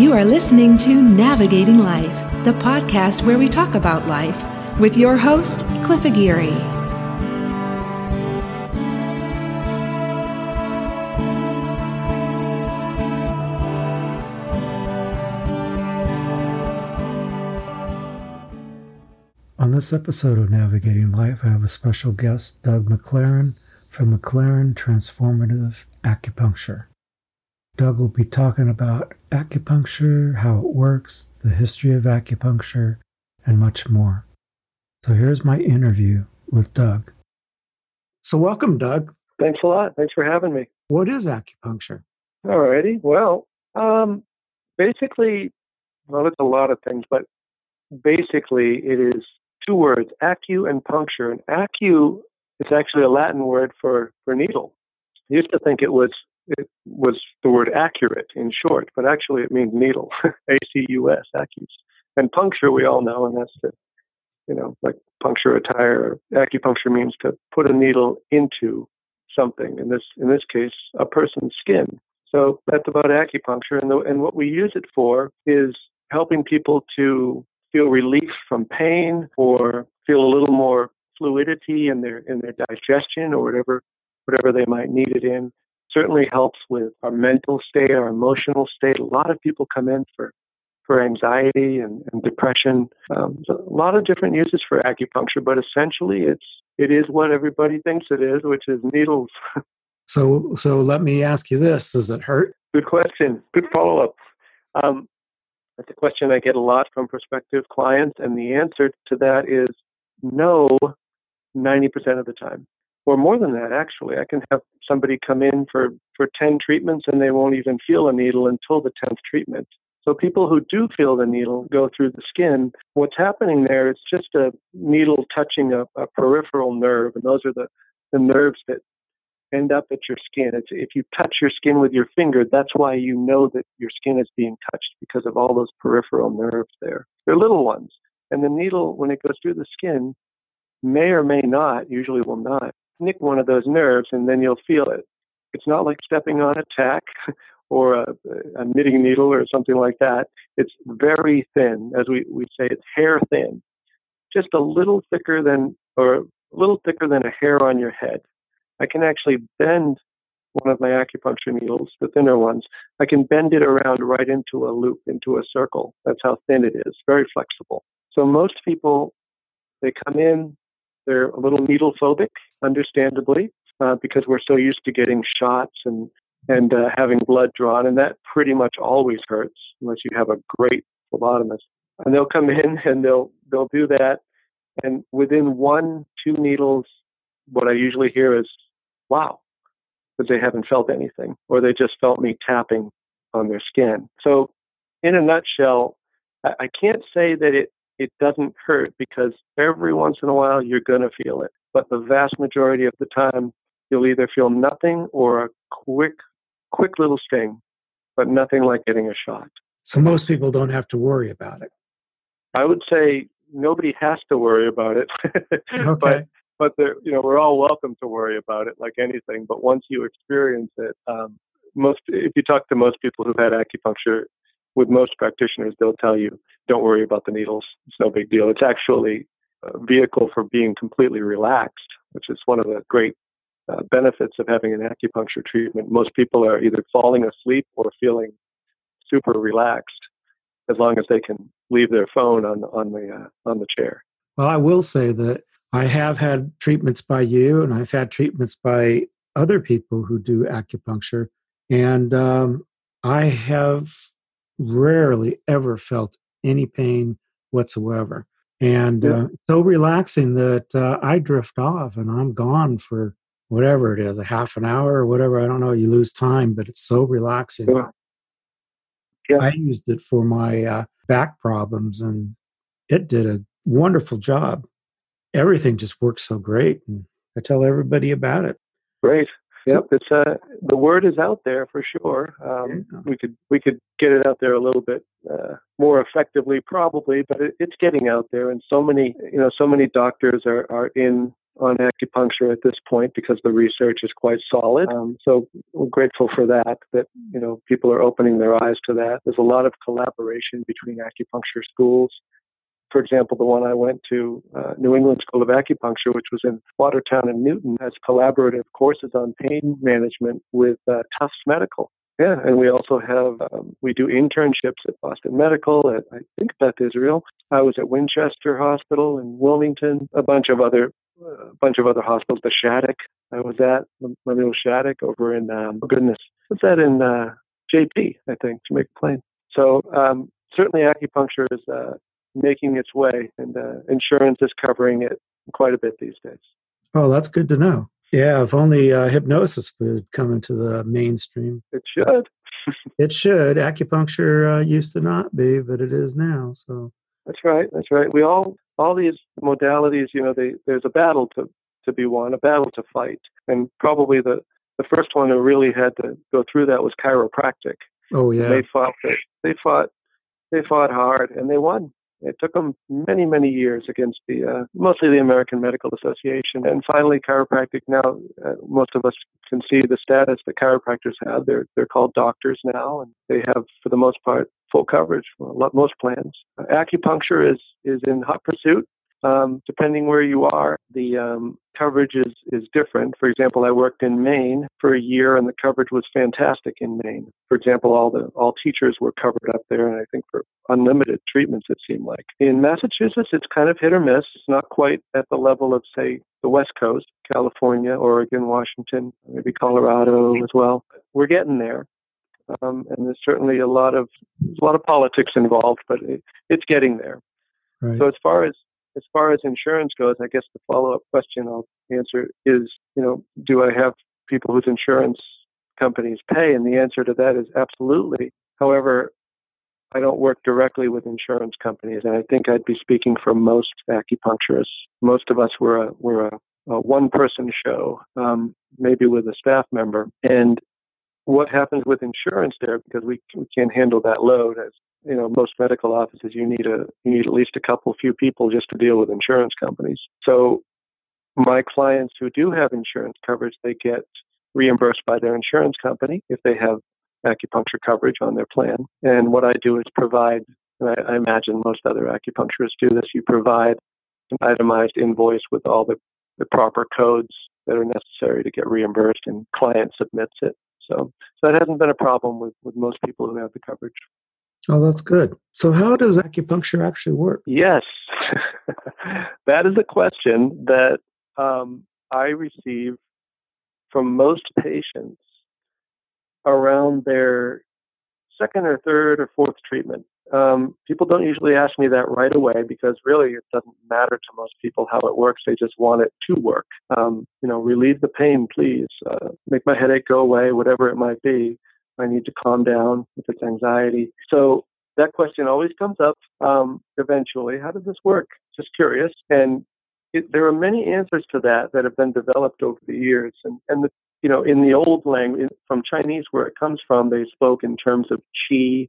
You are listening to Navigating Life, the podcast where we talk about life with your host, Cliff Aguirre. On this episode of Navigating Life, I have a special guest, Doug McLaren from McLaren Transformative Acupuncture. Doug will be talking about acupuncture, how it works, the history of acupuncture, and much more. So here's my interview with Doug. So, welcome, Doug. Thanks a lot. Thanks for having me. What is acupuncture? All righty. Well, um, basically, well, it's a lot of things, but basically, it is two words acu and puncture. And acu is actually a Latin word for, for needle. I used to think it was it was the word accurate in short, but actually it means needle, A C U S, acus. And puncture we all know, and that's the, you know, like puncture a tire. Acupuncture means to put a needle into something. In this in this case, a person's skin. So that's about acupuncture, and the, and what we use it for is helping people to feel relief from pain or feel a little more fluidity in their in their digestion or whatever whatever they might need it in certainly helps with our mental state, our emotional state. A lot of people come in for for anxiety and, and depression. Um, a lot of different uses for acupuncture, but essentially, it's it is what everybody thinks it is, which is needles. so, so let me ask you this: Does it hurt? Good question. Good follow up. Um, that's a question I get a lot from prospective clients, and the answer to that is no, ninety percent of the time or more than that actually. I can have somebody come in for for 10 treatments and they won't even feel a needle until the 10th treatment. So people who do feel the needle go through the skin. What's happening there is just a needle touching a, a peripheral nerve and those are the the nerves that end up at your skin. It's, if you touch your skin with your finger that's why you know that your skin is being touched because of all those peripheral nerves there. They're little ones and the needle when it goes through the skin may or may not usually will not nick one of those nerves and then you'll feel it. It's not like stepping on a tack or a, a knitting needle or something like that. It's very thin, as we, we say, it's hair thin, just a little thicker than, or a little thicker than a hair on your head. I can actually bend one of my acupuncture needles, the thinner ones. I can bend it around right into a loop, into a circle. That's how thin it is, very flexible. So most people, they come in, they're a little needle phobic, understandably, uh, because we're so used to getting shots and and uh, having blood drawn, and that pretty much always hurts unless you have a great phlebotomist. And they'll come in and they'll they'll do that, and within one two needles, what I usually hear is, "Wow," because they haven't felt anything, or they just felt me tapping on their skin. So, in a nutshell, I, I can't say that it it doesn't hurt because every once in a while you're going to feel it. But the vast majority of the time, you'll either feel nothing or a quick, quick little sting, but nothing like getting a shot. So most people don't have to worry about it. I would say nobody has to worry about it. okay. but but you know we're all welcome to worry about it like anything. But once you experience it, um, most if you talk to most people who've had acupuncture, with most practitioners, they'll tell you, don't worry about the needles. It's no big deal. It's actually vehicle for being completely relaxed, which is one of the great uh, benefits of having an acupuncture treatment. Most people are either falling asleep or feeling super relaxed as long as they can leave their phone on, on, the, uh, on the chair. Well, I will say that I have had treatments by you and I've had treatments by other people who do acupuncture. And um, I have rarely ever felt any pain whatsoever. And yeah. uh, so relaxing that uh, I drift off and I'm gone for whatever it is, a half an hour or whatever. I don't know. You lose time, but it's so relaxing. Yeah. Yeah. I used it for my uh, back problems and it did a wonderful job. Everything just works so great. And I tell everybody about it. Great. Yep, it's uh, the word is out there for sure. Um, yeah. We could we could get it out there a little bit uh, more effectively, probably, but it, it's getting out there, and so many you know so many doctors are are in on acupuncture at this point because the research is quite solid. Um, so we're grateful for that. That you know people are opening their eyes to that. There's a lot of collaboration between acupuncture schools. For example, the one I went to, uh, New England School of Acupuncture, which was in Watertown and Newton, has collaborative courses on pain management with uh, Tufts Medical. Yeah, and we also have um, we do internships at Boston Medical, at I think Beth Israel. I was at Winchester Hospital in Wilmington, a bunch of other a bunch of other hospitals. The Shattuck I was at, Lemuel Shattuck over in um, oh goodness, what's that in uh, JP? I think to make Jamaica Plain. So um, certainly acupuncture is uh, making its way, and uh, insurance is covering it quite a bit these days. Oh, that's good to know. Yeah, if only uh, hypnosis would come into the mainstream. It should. it should. Acupuncture uh, used to not be, but it is now. So that's right. That's right. We all all these modalities. You know, they, there's a battle to to be won, a battle to fight, and probably the the first one who really had to go through that was chiropractic. Oh yeah. They fought. They fought. They fought hard, and they won. It took them many, many years against the uh, mostly the American Medical Association, and finally chiropractic. Now, uh, most of us can see the status that chiropractors have. They're they're called doctors now, and they have, for the most part, full coverage for most plans. Uh, acupuncture is is in hot pursuit. Um, depending where you are, the um, coverage is, is different. For example, I worked in Maine for a year, and the coverage was fantastic in Maine. For example, all the all teachers were covered up there, and I think for unlimited treatments, it seemed like. In Massachusetts, it's kind of hit or miss. It's not quite at the level of, say, the West Coast, California, Oregon, Washington, maybe Colorado as well. We're getting there. Um, and there's certainly a lot of a lot of politics involved, but it, it's getting there. Right. So as far as as far as insurance goes, I guess the follow up question I'll answer is, you know, do I have people whose insurance companies pay? And the answer to that is absolutely. However, I don't work directly with insurance companies, and I think I'd be speaking for most acupuncturists. Most of us were a, were a, a one person show, um, maybe with a staff member. And what happens with insurance there, because we, we can't handle that load as you know most medical offices you need a you need at least a couple few people just to deal with insurance companies. So my clients who do have insurance coverage they get reimbursed by their insurance company if they have acupuncture coverage on their plan. And what i do is provide I, I imagine most other acupuncturists do this you provide an itemized invoice with all the, the proper codes that are necessary to get reimbursed and client submits it so, so that hasn't been a problem with, with most people who have the coverage. Oh, that's good. So, how does acupuncture actually work? Yes, that is a question that um, I receive from most patients around their second or third or fourth treatment. Um, people don't usually ask me that right away because really it doesn't matter to most people how it works. They just want it to work. Um, you know, relieve the pain, please. Uh, make my headache go away, whatever it might be. I need to calm down if it's anxiety. So that question always comes up um, eventually. How does this work? Just curious. And it, there are many answers to that that have been developed over the years. And, and the, you know, in the old language, from Chinese, where it comes from, they spoke in terms of qi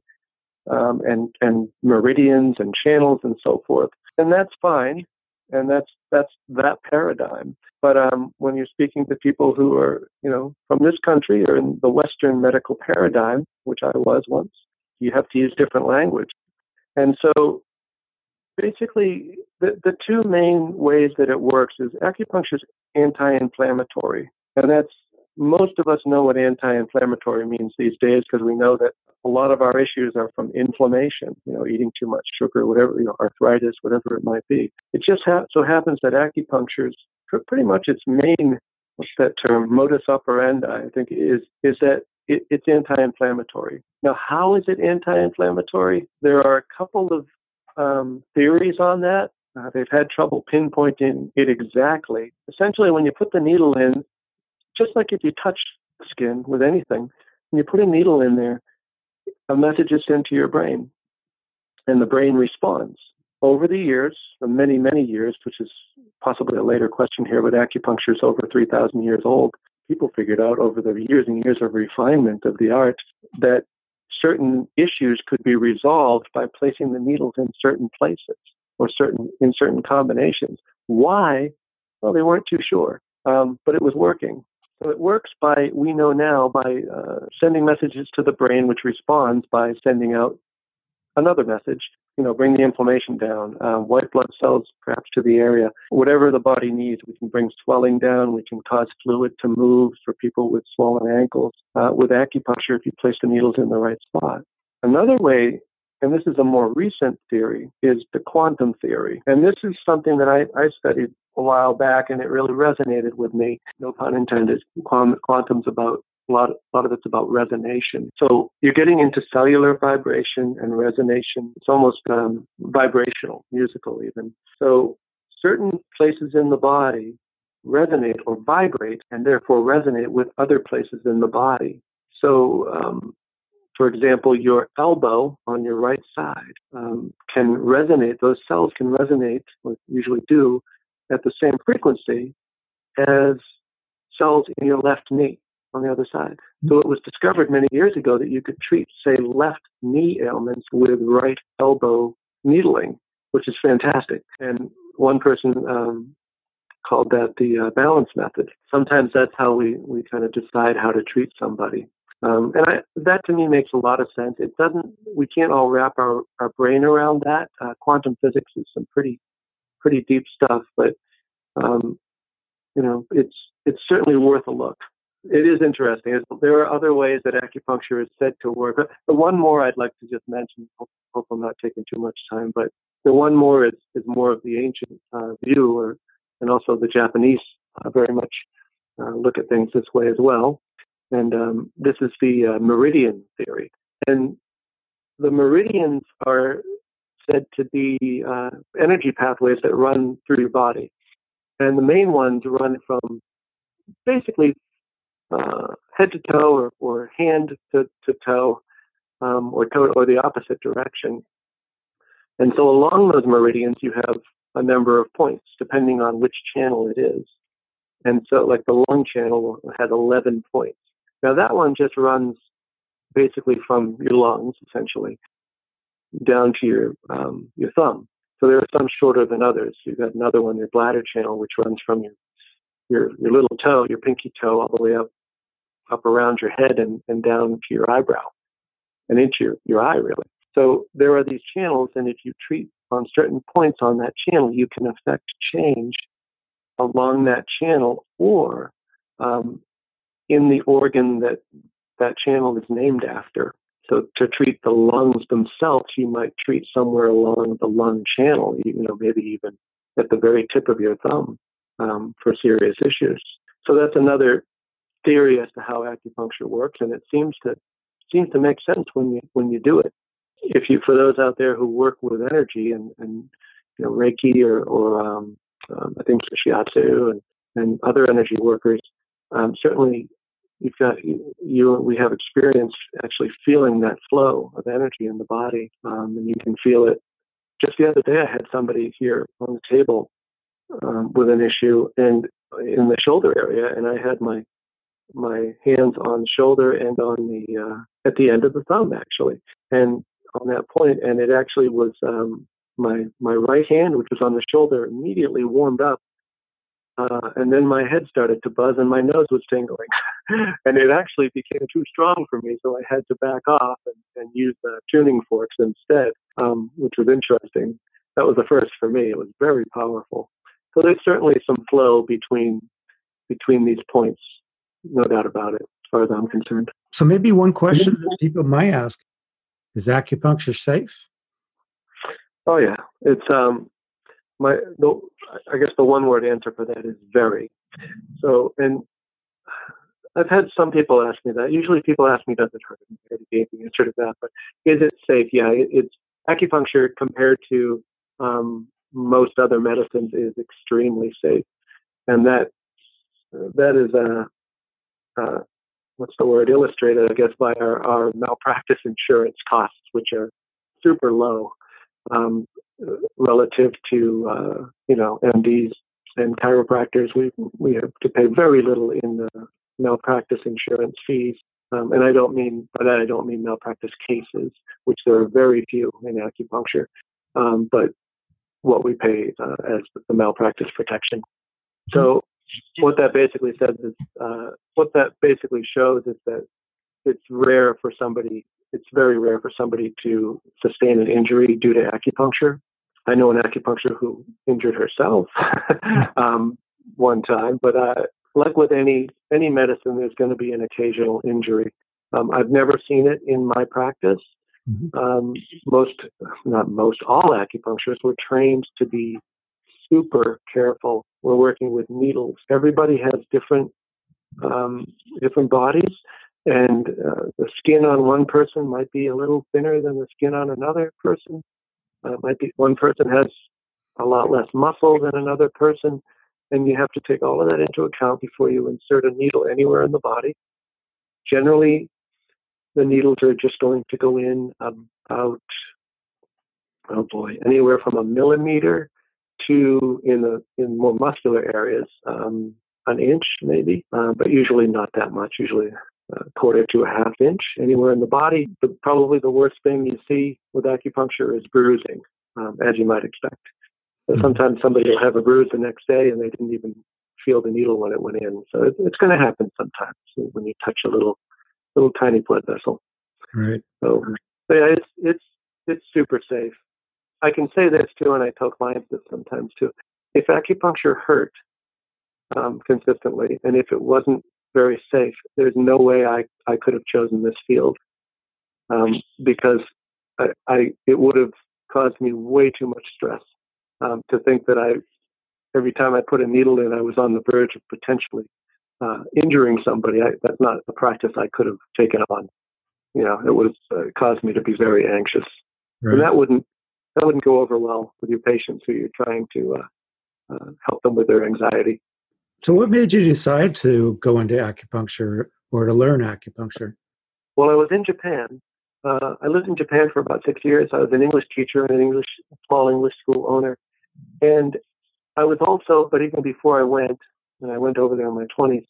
um, and and meridians and channels and so forth. And that's fine. And that's that's that paradigm. But um, when you're speaking to people who are, you know, from this country or in the Western medical paradigm, which I was once, you have to use different language. And so basically the, the two main ways that it works is acupuncture is anti-inflammatory. And that's most of us know what anti-inflammatory means these days because we know that a lot of our issues are from inflammation, you know, eating too much sugar, whatever, you know, arthritis, whatever it might be. It just ha- so happens that acupuncture is pretty much its main, what's that term, modus operandi, I think, is, is that it, it's anti-inflammatory. Now, how is it anti-inflammatory? There are a couple of um, theories on that. Uh, they've had trouble pinpointing it exactly. Essentially, when you put the needle in, just like if you touch skin with anything, when you put a needle in there, a message is sent to your brain, and the brain responds. Over the years, many, many years, which is possibly a later question here, but acupuncture is over 3,000 years old people figured out over the years and years of refinement of the art that certain issues could be resolved by placing the needles in certain places or certain in certain combinations. Why? Well, they weren't too sure, um, but it was working. It works by, we know now, by uh, sending messages to the brain, which responds by sending out another message. You know, bring the inflammation down, uh, white blood cells perhaps to the area, whatever the body needs. We can bring swelling down. We can cause fluid to move for people with swollen ankles. Uh, with acupuncture, if you place the needles in the right spot. Another way and this is a more recent theory, is the quantum theory. And this is something that I, I studied a while back, and it really resonated with me. No pun intended. Quantum's about a lot, a lot of it's about resonation. So you're getting into cellular vibration and resonation. It's almost um, vibrational, musical even. So certain places in the body resonate or vibrate and therefore resonate with other places in the body. So um, for example, your elbow on your right side um, can resonate, those cells can resonate, or usually do, at the same frequency as cells in your left knee on the other side. So it was discovered many years ago that you could treat, say, left knee ailments with right elbow needling, which is fantastic. And one person um, called that the uh, balance method. Sometimes that's how we, we kind of decide how to treat somebody. Um, and I, that to me makes a lot of sense. It doesn't, we can't all wrap our, our brain around that. Uh, quantum physics is some pretty, pretty deep stuff, but, um, you know, it's, it's certainly worth a look. It is interesting. There are other ways that acupuncture is said to work. The one more I'd like to just mention, hope I'm not taking too much time, but the one more is, is more of the ancient uh, view, or, and also the Japanese uh, very much uh, look at things this way as well. And um, this is the uh, meridian theory. And the meridians are said to be uh, energy pathways that run through your body. And the main ones run from basically uh, head to toe or, or hand to, to toe um, or toe or the opposite direction. And so along those meridians, you have a number of points depending on which channel it is. And so, like the lung channel has 11 points. Now that one just runs basically from your lungs, essentially, down to your um, your thumb. So there are some shorter than others. You've got another one, your bladder channel, which runs from your your your little toe, your pinky toe, all the way up up around your head and, and down to your eyebrow and into your, your eye, really. So there are these channels, and if you treat on certain points on that channel, you can affect change along that channel or um, in the organ that that channel is named after. So to treat the lungs themselves, you might treat somewhere along the lung channel, you know, maybe even at the very tip of your thumb um, for serious issues. So that's another theory as to how acupuncture works, and it seems to seems to make sense when you when you do it. If you, for those out there who work with energy and, and you know Reiki or, or um, um, I think Shiatsu and, and other energy workers, um, certainly you've got you, we have experience actually feeling that flow of energy in the body um, and you can feel it. Just the other day i had somebody here on the table um, with an issue and in the shoulder area and i had my my hands on the shoulder and on the uh, at the end of the thumb actually and on that point and it actually was um, my my right hand which was on the shoulder immediately warmed up uh, and then my head started to buzz and my nose was tingling. and it actually became too strong for me, so I had to back off and, and use the tuning forks instead, um, which was interesting. That was the first for me. It was very powerful. So there's certainly some flow between between these points, no doubt about it, as far as I'm concerned. So maybe one question that people might ask: Is acupuncture safe? Oh yeah, it's um, my the, I guess the one word answer for that is very. So, and I've had some people ask me that. Usually, people ask me, "Does it hurt?" Already gave the answer to that. But is it safe? Yeah, it, it's acupuncture compared to um, most other medicines is extremely safe, and that that is a uh, what's the word illustrated, I guess, by our, our malpractice insurance costs, which are super low. Um, relative to uh, you know MDs and chiropractors. We we have to pay very little in the malpractice insurance fees. Um, and I don't mean by that I don't mean malpractice cases, which there are very few in acupuncture, um, but what we pay uh, as the malpractice protection. So what that basically says is uh, what that basically shows is that it's rare for somebody. It's very rare for somebody to sustain an injury due to acupuncture. I know an acupuncturist who injured herself um, one time, but uh, like with any any medicine, there's going to be an occasional injury. Um, I've never seen it in my practice. Mm-hmm. Um, most, not most, all acupuncturists were trained to be super careful. We're working with needles. Everybody has different um, different bodies, and uh, the skin on one person might be a little thinner than the skin on another person. Uh, might be one person has a lot less muscle than another person, and you have to take all of that into account before you insert a needle anywhere in the body. Generally, the needles are just going to go in about oh boy, anywhere from a millimeter to in the in more muscular areas, um, an inch maybe, uh, but usually not that much. Usually quarter to a half inch anywhere in the body. But probably the worst thing you see with acupuncture is bruising, um, as you might expect. So hmm. sometimes somebody will have a bruise the next day and they didn't even feel the needle when it went in. So it, it's going to happen sometimes when you touch a little little tiny blood vessel. Right. So, so yeah, it's it's it's super safe. I can say this too, and I tell clients this sometimes too. If acupuncture hurt um, consistently, and if it wasn't very safe, there's no way I, I could have chosen this field um, because I, I, it would have caused me way too much stress um, to think that I every time I put a needle in, I was on the verge of potentially uh, injuring somebody. I, that's not a practice I could have taken on. You know, it would have uh, caused me to be very anxious, right. and that wouldn't that wouldn't go over well with your patients who you're trying to uh, uh, help them with their anxiety. So, what made you decide to go into acupuncture or to learn acupuncture? Well, I was in Japan. Uh, I lived in Japan for about six years. I was an English teacher and an English small English school owner, and I was also, but even before I went, and I went over there in my twenties.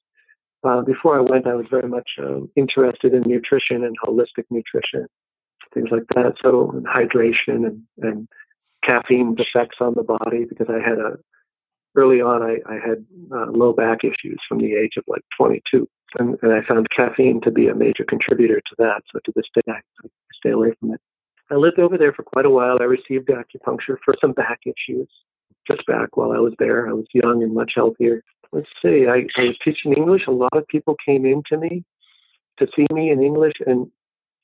Uh, before I went, I was very much um, interested in nutrition and holistic nutrition things like that. So and hydration and, and caffeine's effects on the body because I had a early on I, I had uh, low back issues from the age of like 22. And, and, I found caffeine to be a major contributor to that. So to this day, I, I stay away from it. I lived over there for quite a while. I received acupuncture for some back issues just back while I was there. I was young and much healthier. Let's see, I, I was teaching English. A lot of people came in to me to see me in English, and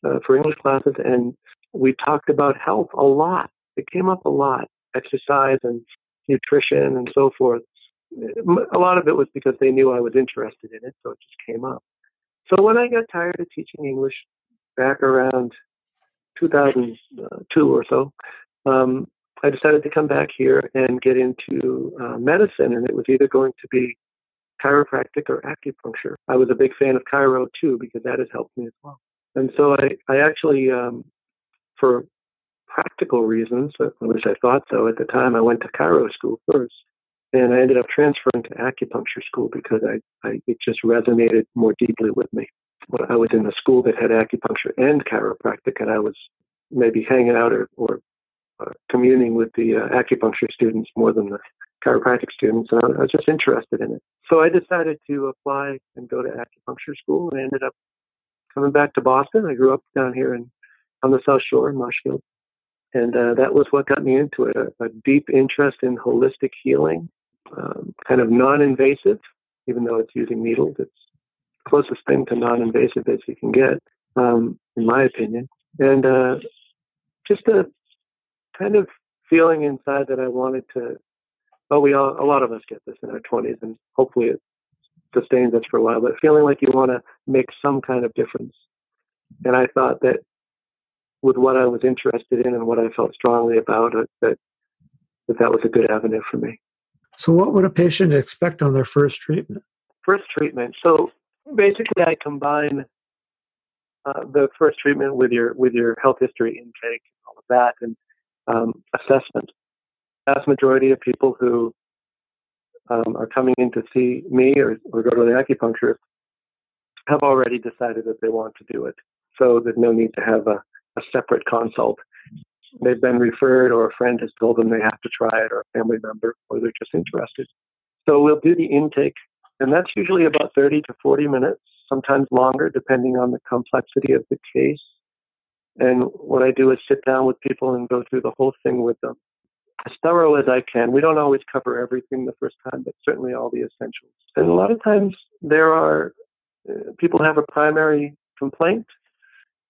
uh, for English classes, and we talked about health a lot. It came up a lot, exercise and nutrition and so forth. A lot of it was because they knew I was interested in it, so it just came up. So when I got tired of teaching English back around 2002 or so, um, I decided to come back here and get into uh, medicine, and it was either going to be chiropractic or acupuncture. I was a big fan of chiro too because that has helped me as well. And so I, I actually, um, for practical reasons, at least I thought so at the time, I went to chiro school first. And I ended up transferring to acupuncture school because I, I it just resonated more deeply with me. When I was in a school that had acupuncture and chiropractic, and I was maybe hanging out or, or uh, communing with the uh, acupuncture students more than the chiropractic students, and I, was just interested in it. So I decided to apply and go to acupuncture school, and I ended up coming back to Boston. I grew up down here in on the South Shore in Marshfield, and uh, that was what got me into it. A, a deep interest in holistic healing, um, kind of non-invasive, even though it's using needles. It's closest thing to non-invasive as you can get, um, in my opinion. And uh, just a kind of feeling inside that I wanted to. Well, we all, a lot of us get this in our 20s, and hopefully it sustains us for a while, but feeling like you want to make some kind of difference. And I thought that with what I was interested in and what I felt strongly about it, that that, that was a good avenue for me. So, what would a patient expect on their first treatment? First treatment. So, basically, I combine uh, the first treatment with your with your health history intake, all of that, and um, assessment. Vast majority of people who um, are coming in to see me or, or go to the acupuncturist have already decided that they want to do it. So there's no need to have a, a separate consult. They've been referred, or a friend has told them they have to try it, or a family member, or they're just interested. So we'll do the intake, and that's usually about 30 to 40 minutes, sometimes longer, depending on the complexity of the case. And what I do is sit down with people and go through the whole thing with them as thorough as I can. We don't always cover everything the first time, but certainly all the essentials. And a lot of times there are uh, people have a primary complaint,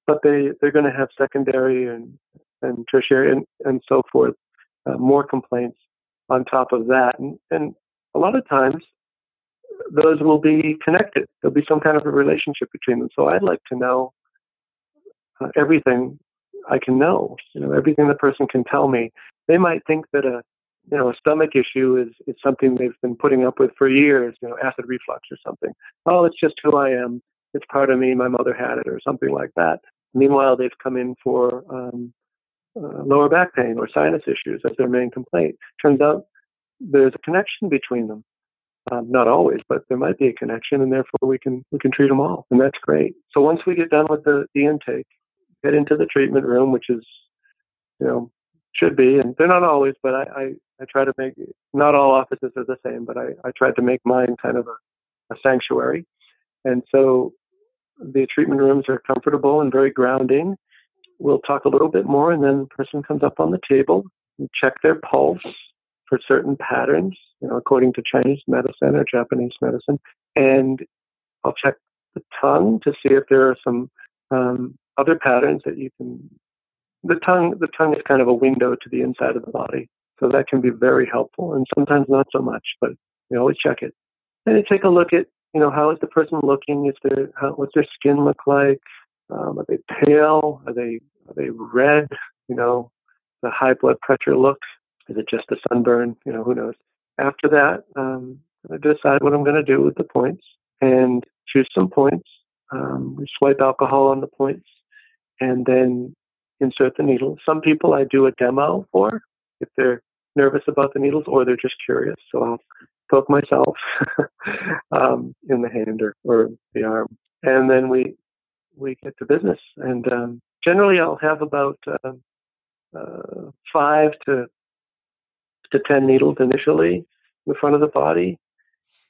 but they they're going to have secondary and and tertiary and, and so forth, uh, more complaints on top of that. And, and a lot of times those will be connected. There'll be some kind of a relationship between them. So I'd like to know uh, everything I can know, you know, everything the person can tell me. They might think that a, you know, a stomach issue is, is something they've been putting up with for years, you know, acid reflux or something. Oh, it's just who I am. It's part of me. My mother had it or something like that. Meanwhile, they've come in for um, uh, lower back pain or sinus issues as their main complaint. Turns out there's a connection between them. Um, not always, but there might be a connection, and therefore we can we can treat them all, and that's great. So once we get done with the, the intake, get into the treatment room, which is, you know, should be, and they're not always, but I, I, I try to make, not all offices are the same, but I, I tried to make mine kind of a, a sanctuary. And so the treatment rooms are comfortable and very grounding. We'll talk a little bit more, and then the person comes up on the table and check their pulse for certain patterns, you know, according to Chinese medicine or Japanese medicine. And I'll check the tongue to see if there are some um, other patterns that you can. The tongue, the tongue is kind of a window to the inside of the body, so that can be very helpful, and sometimes not so much. But you always check it, and you take a look at, you know, how is the person looking? Is their how, what's their skin look like? Um, are they pale? Are they are they red? You know, the high blood pressure look. Is it just a sunburn? You know, who knows? After that, um, I decide what I'm going to do with the points and choose some points. Um, we swipe alcohol on the points and then insert the needle. Some people I do a demo for if they're nervous about the needles or they're just curious. So I'll poke myself um, in the hand or, or the arm, and then we we get to business. And um, generally, I'll have about uh, uh, five to to ten needles initially in front of the body,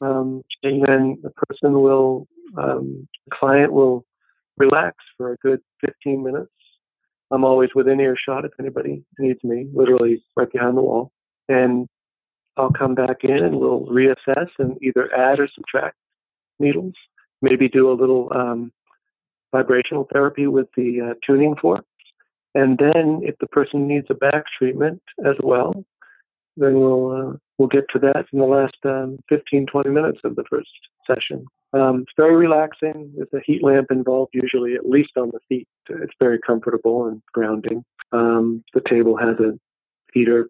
um, and then the person will, um, the client will relax for a good 15 minutes. I'm always within earshot if anybody needs me, literally right behind the wall. And I'll come back in and we'll reassess and either add or subtract needles, maybe do a little um, vibrational therapy with the uh, tuning fork. And then if the person needs a back treatment as well, then we'll uh, we'll get to that in the last um, 15, 20 minutes of the first session. Um, it's very relaxing. There's a heat lamp involved, usually at least on the feet. It's very comfortable and grounding. Um, the table has a heater,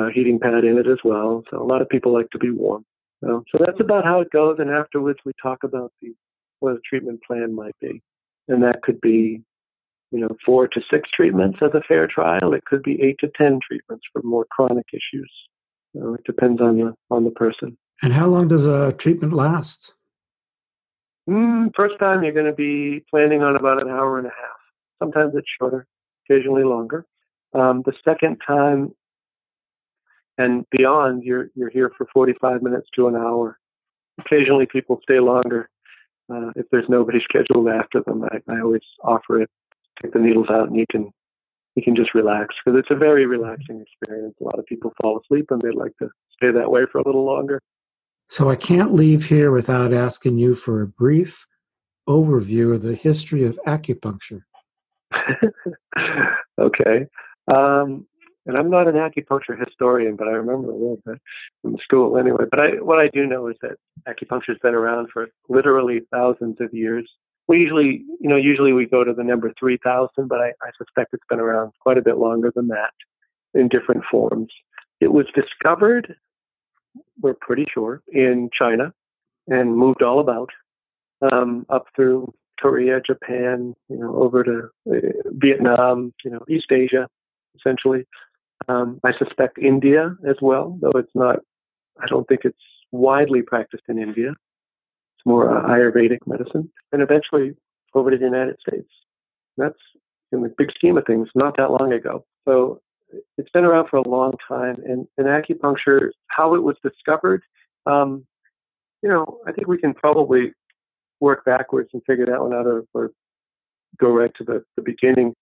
uh, heating pad in it as well. So a lot of people like to be warm. So, so that's about how it goes. And afterwards, we talk about the what a treatment plan might be, and that could be, you know, four to six treatments as a fair trial. It could be eight to ten treatments for more chronic issues. So it depends on the on the person. And how long does a treatment last? Mm, first time, you're going to be planning on about an hour and a half. Sometimes it's shorter, occasionally longer. Um, the second time and beyond, you're you're here for 45 minutes to an hour. Occasionally, people stay longer uh, if there's nobody scheduled after them. I, I always offer it. Take the needles out, and you can you can just relax because it's a very relaxing experience. A lot of people fall asleep and they'd like to stay that way for a little longer. So I can't leave here without asking you for a brief overview of the history of acupuncture. okay. Um, and I'm not an acupuncture historian, but I remember a little bit from school anyway. But I, what I do know is that acupuncture has been around for literally thousands of years. We usually, you know, usually we go to the number 3,000, but I, I suspect it's been around quite a bit longer than that in different forms. It was discovered we're pretty sure, in China and moved all about um, up through Korea, Japan, you know, over to uh, Vietnam, you know, East Asia, essentially. Um, I suspect India as well, though it's not. I don't think it's widely practiced in India. It's more uh, Ayurvedic medicine, and eventually over to the United States. That's in the big scheme of things, not that long ago. So it's been around for a long time, and, and acupuncture, how it was discovered Um, you know, I think we can probably work backwards and figure that one out, or, or go right to the, the beginning.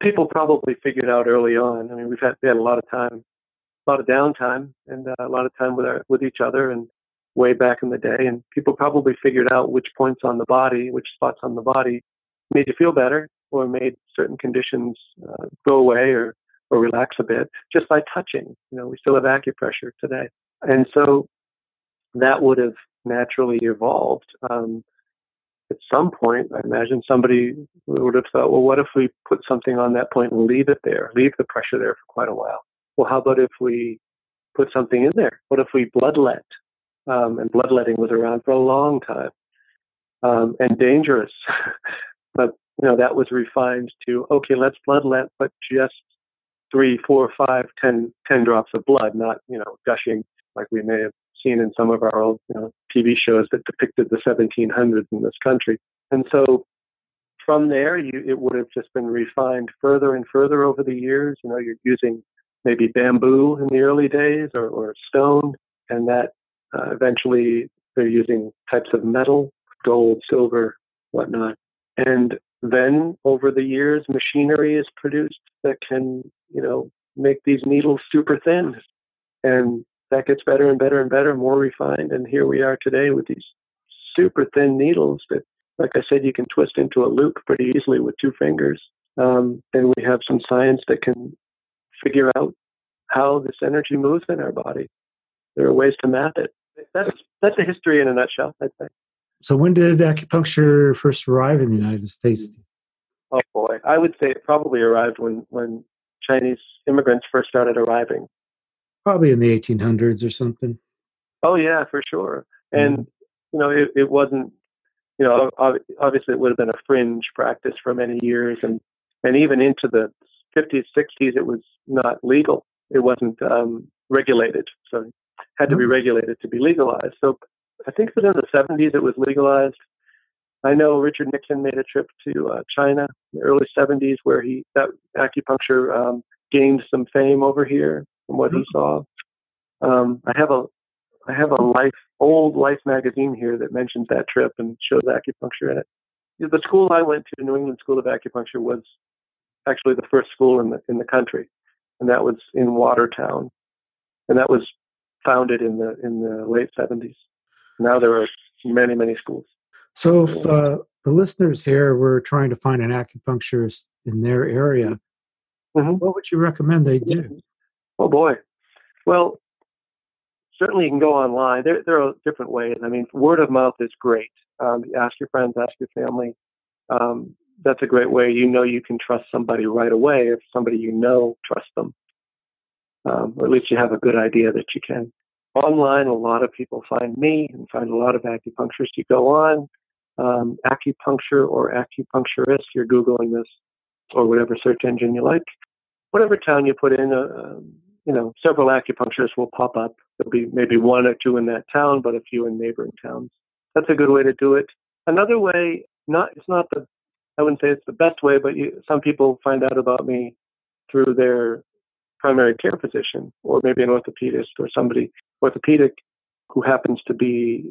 People probably figured out early on. I mean, we've had, we had a lot of time, a lot of downtime, and uh, a lot of time with our, with each other, and way back in the day. And people probably figured out which points on the body, which spots on the body, made you feel better, or made certain conditions uh, go away, or or relax a bit just by touching. You know, we still have acupressure today, and so that would have naturally evolved. Um, at some point, I imagine somebody would have thought, well, what if we put something on that point and leave it there, leave the pressure there for quite a while? Well, how about if we put something in there? What if we bloodlet? Um, and bloodletting was around for a long time um, and dangerous. but you know that was refined to okay, let's bloodlet, but just three, four, five, ten, ten drops of blood, not you know gushing like we may have seen in some of our old you know, TV shows that depicted the 1700s in this country. And so from there, you, it would have just been refined further and further over the years. You know, you're using maybe bamboo in the early days or, or stone, and that uh, eventually they're using types of metal, gold, silver, whatnot. And then over the years, machinery is produced that can, you know, make these needles super thin. And that gets better and better and better, more refined. And here we are today with these super thin needles that, like I said, you can twist into a loop pretty easily with two fingers. Um, and we have some science that can figure out how this energy moves in our body. There are ways to map it. That's that's a history in a nutshell, I'd say. So when did acupuncture first arrive in the United States? Oh boy, I would say it probably arrived when when Chinese immigrants first started arriving. Probably in the 1800s or something. Oh yeah, for sure. And mm-hmm. you know, it, it wasn't. You know, obviously it would have been a fringe practice for many years, and and even into the 50s, 60s, it was not legal. It wasn't um, regulated, so it had to be mm-hmm. regulated to be legalized. So I think that in the 70s it was legalized. I know Richard Nixon made a trip to uh, China in the early 70s where he that acupuncture um, gained some fame over here from what he mm-hmm. saw. Um, I have a I have a life old Life magazine here that mentions that trip and shows acupuncture in it. The school I went to, New England School of Acupuncture, was actually the first school in the in the country, and that was in Watertown, and that was founded in the in the late 70s. Now there are many many schools. So if uh, the listeners here were trying to find an acupuncturist in their area, mm-hmm. what would you recommend they do? Oh boy. Well, certainly you can go online. There, there are different ways. I mean, word of mouth is great. Um, ask your friends, ask your family. Um, that's a great way. You know you can trust somebody right away if somebody you know trusts them. Um, or at least you have a good idea that you can. Online, a lot of people find me and find a lot of acupuncturists. You go on, um, acupuncture or acupuncturist, you're Googling this or whatever search engine you like. Whatever town you put in, uh, you know, several acupuncturists will pop up. There'll be maybe one or two in that town, but a few in neighboring towns. That's a good way to do it. Another way, not it's not the, I wouldn't say it's the best way, but you, some people find out about me through their primary care physician or maybe an orthopedist or somebody orthopedic who happens to be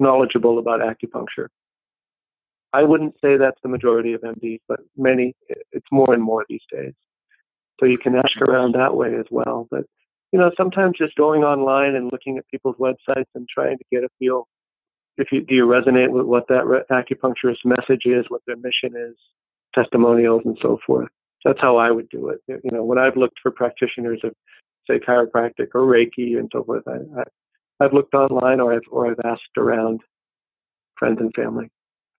knowledgeable about acupuncture. I wouldn't say that's the majority of MDs, but many, it's more and more these days. So you can ask around that way as well. But, you know, sometimes just going online and looking at people's websites and trying to get a feel if you do you resonate with what that re- acupuncturist message is, what their mission is, testimonials and so forth. That's how I would do it. You know, when I've looked for practitioners of, say, chiropractic or Reiki and so forth, I, I've looked online or I've or I've asked around friends and family.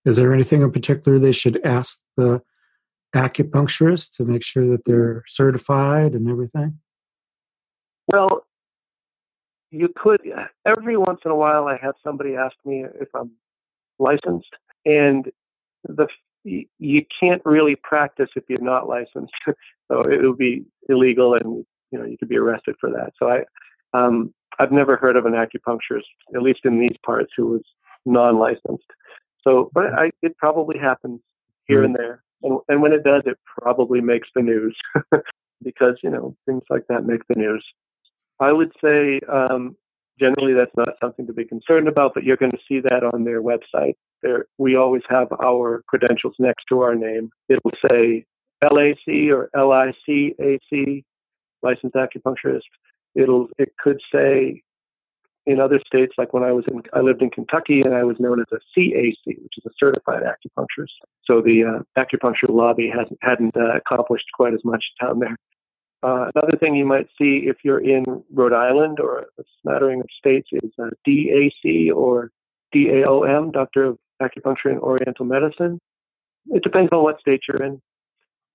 Is there anything in particular they should ask the acupuncturist to make sure that they're certified and everything? Well, you could. Every once in a while, I have somebody ask me if I'm licensed, and the you can't really practice if you're not licensed. so it would be illegal, and you know you could be arrested for that. So I, um, I've never heard of an acupuncturist, at least in these parts, who was non-licensed. So, but I, it probably happens here mm-hmm. and there, and, and when it does, it probably makes the news because you know things like that make the news. I would say um, generally that's not something to be concerned about, but you're going to see that on their website. There, we always have our credentials next to our name. It'll say LAC or LICAC, licensed acupuncturist. It'll it could say in other states, like when I was in, I lived in Kentucky and I was known as a CAC, which is a certified acupuncturist. So the uh, acupuncture lobby hasn't hadn't uh, accomplished quite as much down there. Uh, another thing you might see if you're in Rhode Island or a smattering of states is uh, DAC or DAOM, Doctor of Acupuncture and Oriental Medicine. It depends on what state you're in.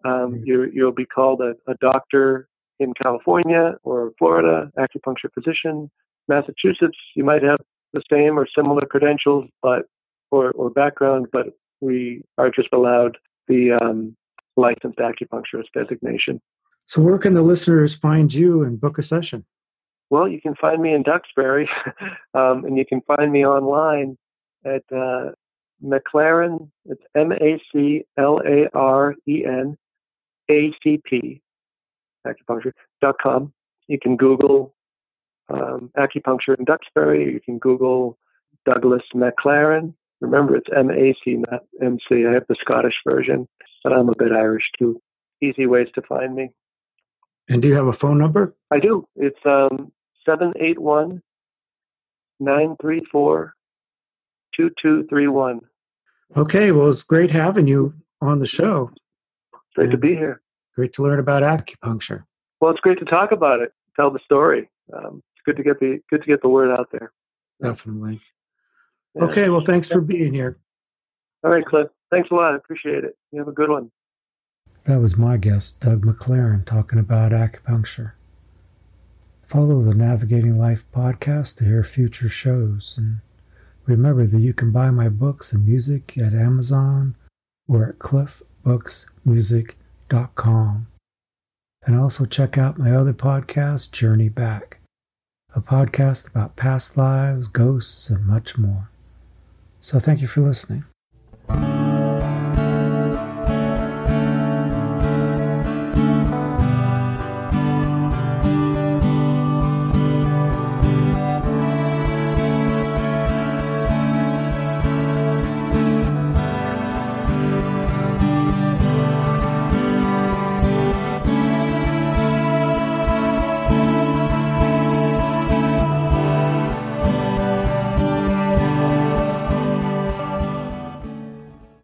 Um, you will be called a, a doctor in California or Florida, acupuncture physician. Massachusetts, you might have the same or similar credentials, but or, or background, but we are just allowed the um, licensed acupuncturist designation. So, where can the listeners find you and book a session? Well, you can find me in Duxbury, um, and you can find me online at uh, Maclaren. It's M A C L A R E N A C P acupuncture.com. You can Google um, acupuncture in Duxbury. You can Google Douglas Maclaren. Remember, it's M A C, not M C. I have the Scottish version, but I'm a bit Irish too. Easy ways to find me. And do you have a phone number? I do. It's um, 781 934 2231. Okay, well, it's great having you on the show. Great and to be here. Great to learn about acupuncture. Well, it's great to talk about it, tell the story. Um, good to get the good to get the word out there. Definitely. Yeah. Okay, well, thanks for being here. All right, Cliff. Thanks a lot. I appreciate it. You have a good one. That was my guest, Doug Maclaren, talking about acupuncture. Follow the Navigating Life podcast to hear future shows. And remember that you can buy my books and music at Amazon or at cliffbooksmusic.com. And also check out my other podcast, Journey Back, a podcast about past lives, ghosts, and much more. So thank you for listening.